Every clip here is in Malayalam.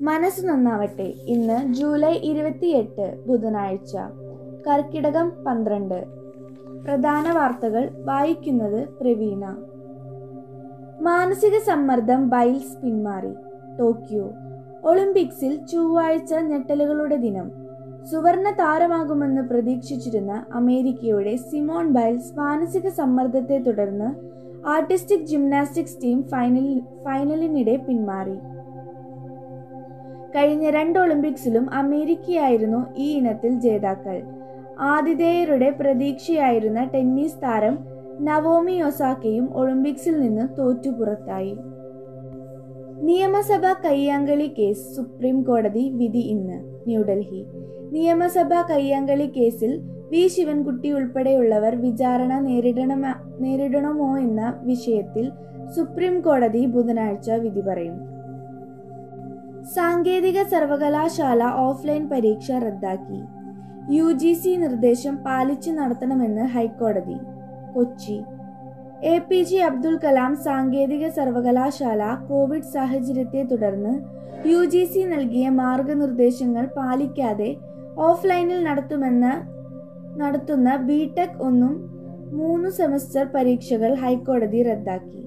മനസ്സ് നന്നാവട്ടെ. ഇന്ന് ജൂലൈ ഇരുപത്തിയെട്ട് ബുധനാഴ്ച. കർക്കിടകം പന്ത്രണ്ട്. പ്രധാന വാർത്തകൾ വായിക്കുന്നത് പ്രവീണ. മാനസിക സമ്മർദ്ദം ബൈൽസ് പിന്മാറി. ടോക്കിയോ. ഒളിമ്പിക്സിൽ ചൊവ്വാഴ്ച ഞെട്ടലുകളുടെ ദിനം. സുവർണ താരമാകുമെന്ന് പ്രതീക്ഷിച്ചിരുന്ന അമേരിക്കയുടെ സിമോൺ ബൈൽസ് മാനസിക സമ്മർദ്ദത്തെ തുടർന്ന് ആർട്ടിസ്റ്റിക് ജിംനാസ്റ്റിക്സ് ടീം ഫൈനലിൽ ഫൈനലിനിടെ പിന്മാറി. കഴിഞ്ഞ രണ്ട് ഒളിമ്പിക്സിലും അമേരിക്കയായിരുന്നു ഈ ഇനത്തിൽ ജേതാക്കൾ. ആതിഥേയരുടെ പ്രതീക്ഷയായിരുന്ന ടെന്നീസ് താരം നവോമി ഒസാക്കയും ഒളിമ്പിക്സിൽ നിന്ന് തോറ്റു പുറത്തായി നിയമസഭാ കയ്യാങ്കളി കേസ് സുപ്രീം കോടതി വിധി ഇന്ന് ന്യൂഡൽഹി. നിയമസഭാ കയ്യാങ്കളി കേസിൽ വി. ശിവൻകുട്ടി ഉൾപ്പെടെയുള്ളവർ വിചാരണ നേരിടണമ നേരിടണമോ എന്ന വിഷയത്തിൽ സുപ്രീം കോടതി ബുധനാഴ്ച വിധി പറയും. സാങ്കേതിക സർവകലാശാല ഓഫ്ലൈൻ പരീക്ഷ റദ്ദാക്കി. യു ജി സി നിർദ്ദേശം പാലിച്ചു നടത്തണമെന്ന് ഹൈക്കോടതി. Kochi. A P J Abdul Kalam സാങ്കേതിക സർവകലാശാല കോവിഡ് സാഹചര്യത്തെ തുടർന്ന് യു ജി സി നൽകിയ മാർഗനിർദ്ദേശങ്ങൾ പാലിക്കാതെ ഓഫ്ലൈനിൽ നടത്തുമെന്ന് നടത്തുന്ന ബി ടെക് ഒന്നും മൂന്ന് സെമസ്റ്റർ പരീക്ഷകൾ ഹൈക്കോടതി റദ്ദാക്കി.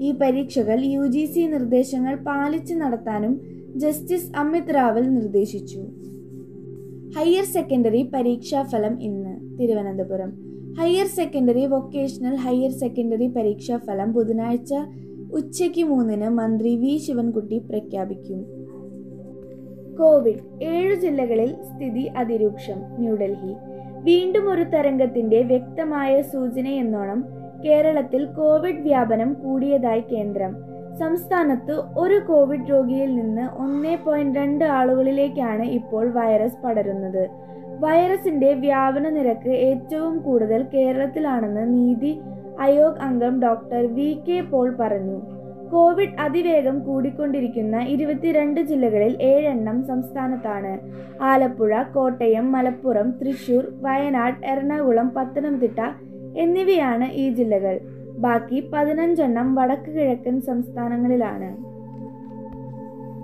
ഈ പരീക്ഷകൾ യു നിർദ്ദേശങ്ങൾ പാലിച്ച് നടത്താനും ജസ്റ്റിസ് അമിത് റാവൽ നിർദ്ദേശിച്ചു. ഹയർ സെക്കൻഡറി പരീക്ഷാഫലം ഇന്ന് Thiruvananthapuram. Higher secondary vocational higher secondary പരീക്ഷാഫലം ബുധനാഴ്ച ഉച്ചയ്ക്ക് മൂന്നിന് മന്ത്രി വി ശിവൻകുട്ടി പ്രഖ്യാപിക്കും. കോവിഡ് ഏഴു ജില്ലകളിൽ സ്ഥിതി അതിരൂക്ഷം ന്യൂഡൽഹി. വീണ്ടും ഒരു തരംഗത്തിന്റെ വ്യക്തമായ സൂചനയെന്നോണം കേരളത്തിൽ കോവിഡ് വ്യാപനം കൂടിയതായി കേന്ദ്രം. സംസ്ഥാനത്ത് ഒരു കോവിഡ് രോഗിയിൽ നിന്ന് ഒന്നേ പോയിന്റ് രണ്ട് ആളുകളിലേക്കാണ് ഇപ്പോൾ വൈറസ് പടരുന്നത്. വൈറസിന്റെ വ്യാപന നിരക്ക് ഏറ്റവും കൂടുതൽ കേരളത്തിലാണെന്ന് നീതി ആയോഗ് അംഗം ഡോക്ടർ വി കെ പോൾ പറഞ്ഞു. കോവിഡ് അതിവേഗം കൂടിക്കൊണ്ടിരിക്കുന്ന ഇരുപത്തിരണ്ട് ജില്ലകളിൽ ഏഴെണ്ണം സംസ്ഥാനത്താണ്. ആലപ്പുഴ കോട്ടയം മലപ്പുറം തൃശൂർ വയനാട് എറണാകുളം പത്തനംതിട്ട എന്നിവയാണ് ഈ ജില്ലകൾ. ബാക്കി പതിനഞ്ചെണ്ണം വടക്ക് കിഴക്കൻ സംസ്ഥാനങ്ങളിലാണ്.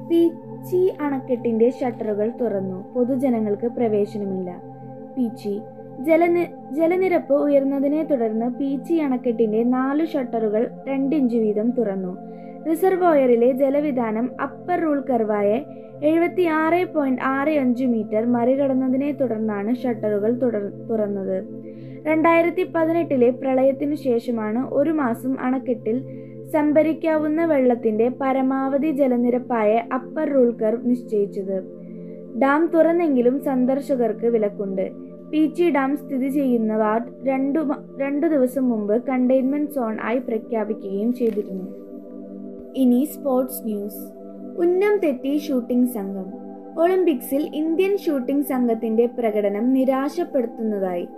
പീച്ചി അണക്കെട്ടിന്റെ ഷട്ടറുകൾ തുറന്നു. പൊതുജനങ്ങൾക്ക് പ്രവേശനമില്ല. പീച്ചി ജലനി ജലനിരപ്പ് ഉയർന്നതിനെ തുടർന്ന് പീച്ചി അണക്കെട്ടിന്റെ നാല് ഷട്ടറുകൾ രണ്ടിഞ്ച് വീതം തുറന്നു. റിസർവോയറിലെ ജലവിധാനം അപ്പർ റൂൾ കർവായ എഴുപത്തി ആറ് പോയിന്റ് ആറ് അഞ്ച് മീറ്റർ മറികടന്നതിനെ തുടർന്നാണ് ഷട്ടറുകൾ തുറന്നത്. രണ്ടായിരത്തി പതിനെട്ടിലെ പ്രളയത്തിനു ശേഷമാണ് ഒരു മാസം അണക്കെട്ടിൽ സംഭരിക്കാവുന്ന വെള്ളത്തിന്റെ പരമാവധി ജലനിരപ്പായ അപ്പർ റൂൾ കർവ് നിശ്ചയിച്ചത്. ഡാം തുറന്നെങ്കിലും സന്ദർശകർക്ക് വിലക്കുണ്ട്. പീച്ചി ഡാം സ്ഥിതി ചെയ്യുന്ന വാർഡ് രണ്ടു രണ്ടു ദിവസം മുമ്പ് കണ്ടെയ്ൻമെന്റ് സോൺ ആയി പ്രഖ്യാപിക്കുകയും ചെയ്തിരുന്നു. ഇനി സ്പോർട്സ് ന്യൂസ്. ഉന്നം തെറ്റി ഷൂട്ടിംഗ് സംഘം. ഒളിമ്പിക്സിൽ ഇന്ത്യൻ ഷൂട്ടിംഗ് സംഘത്തിന്റെ പ്രകടനം നിരാശപ്പെടുത്തുന്നതായി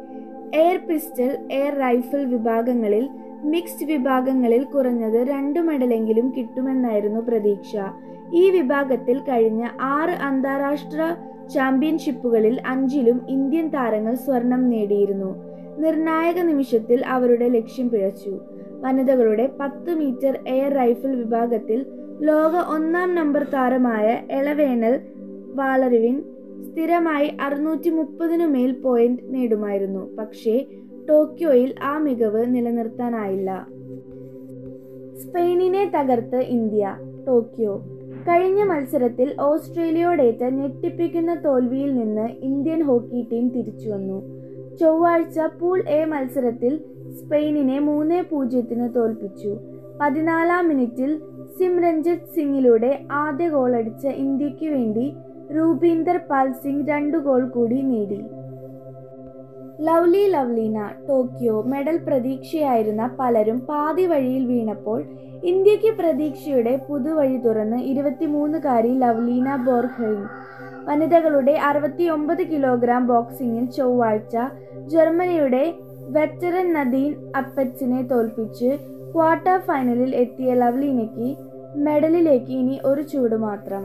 എയർ പിസ്റ്റൾ എയർ റൈഫിൾ വിഭാഗങ്ങളിൽ മിക്സ്ഡ് വിഭാഗങ്ങളിൽ കുറഞ്ഞത് രണ്ടു മെഡലെങ്കിലും കിട്ടുമെന്നായിരുന്നു പ്രതീക്ഷ. ഈ വിഭാഗത്തിൽ കഴിഞ്ഞ ആറ് അന്താരാഷ്ട്ര ചാമ്പ്യൻഷിപ്പുകളിൽ അഞ്ചിലും ഇന്ത്യൻ താരങ്ങൾ സ്വർണം നേടിയിരുന്നു. നിർണായക നിമിഷത്തിൽ അവരുടെ ലക്ഷ്യം പിഴച്ചു. വനിതകളുടെ പത്ത് മീറ്റർ എയർ റൈഫിൾ വിഭാഗത്തിൽ ലോക ഒന്നാം നമ്പർ താരമായ എളവേണൽ വാളറിവിൻ സ്ഥിരമായി അറുന്നൂറ്റി മുപ്പതിനു മേൽ പോയിന്റ് നേടുമായിരുന്നു. പക്ഷേ ടോക്കിയോയിൽ ആ മികവ് നിലനിർത്താനായില്ല. സ്പെയിനിനെ തകർത്ത് ഇന്ത്യ ടോക്കിയോ. കഴിഞ്ഞ മത്സരത്തിൽ ഓസ്ട്രേലിയയോടേറ്റ ഞെട്ടിപ്പിക്കുന്ന തോൽവിയിൽ നിന്ന് ഇന്ത്യൻ ഹോക്കി ടീം തിരിച്ചുവന്നു ചൊവ്വാഴ്ച പൂൾ എ മത്സരത്തിൽ സ്പെയിനിനെ മൂന്ന് പൂജ്യത്തിന് തോൽപ്പിച്ചു. പതിനാലാം മിനിറ്റിൽ സിംരഞ്ജിത് സിംഗിലൂടെ ആദ്യ ഗോളടിച്ച ഇന്ത്യയ്ക്ക് വേണ്ടി രൂപീന്ദർ പാൽ സിംഗ് രണ്ടു ഗോൾ കൂടി നേടി. ലവ്ലി ലവ്ലീന ടോക്കിയോ മെഡൽ പ്രതീക്ഷയായിരുന്ന പലരും പാതി വഴിയിൽ വീണപ്പോൾ ഇന്ത്യയ്ക്ക് പ്രതീക്ഷയുടെ പുതുവഴി തുറന്ന് ഇരുപത്തിമൂന്നുകാരി ലവ്ലീന ബോർഹൈൻ വനിതകളുടെ അറുപത്തിയൊമ്പത് കിലോഗ്രാം ബോക്സിംഗിൽ ചൊവ്വാഴ്ച ജർമ്മനിയുടെ വെറ്ററൻ നദീൻ അപ്പറ്റ്സിനെ തോൽപ്പിച്ച് ക്വാർട്ടർ ഫൈനലിൽ എത്തിയ ലവ്ലീനയ്ക്ക് മെഡലിലേക്ക് ഇനി ഒരു ചൂട് മാത്രം.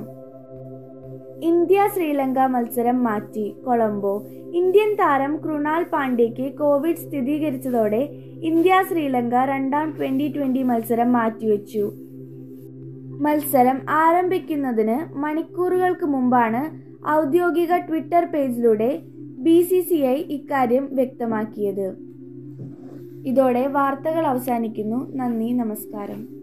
ഇന്ത്യ ശ്രീലങ്ക മത്സരം മാറ്റി കൊളംബോ. ഇന്ത്യൻ താരം കൃണാൽ പാണ്ഡ്യയ്ക്ക് കോവിഡ് സ്ഥിരീകരിച്ചതോടെ ഇന്ത്യ ശ്രീലങ്ക രണ്ടാം ട്വന്റി ട്വന്റി മത്സരം മാറ്റിവെച്ചു. മത്സരം ആരംഭിക്കുന്നതിന് മണിക്കൂറുകൾക്ക് മുമ്പാണ് ഔദ്യോഗിക ട്വിറ്റർ പേജിലൂടെ ബി സി സി ഐ ഇക്കാര്യം വ്യക്തമാക്കിയത്. ഇതോടെ വാർത്തകൾ അവസാനിക്കുന്നു. നന്ദി നമസ്കാരം.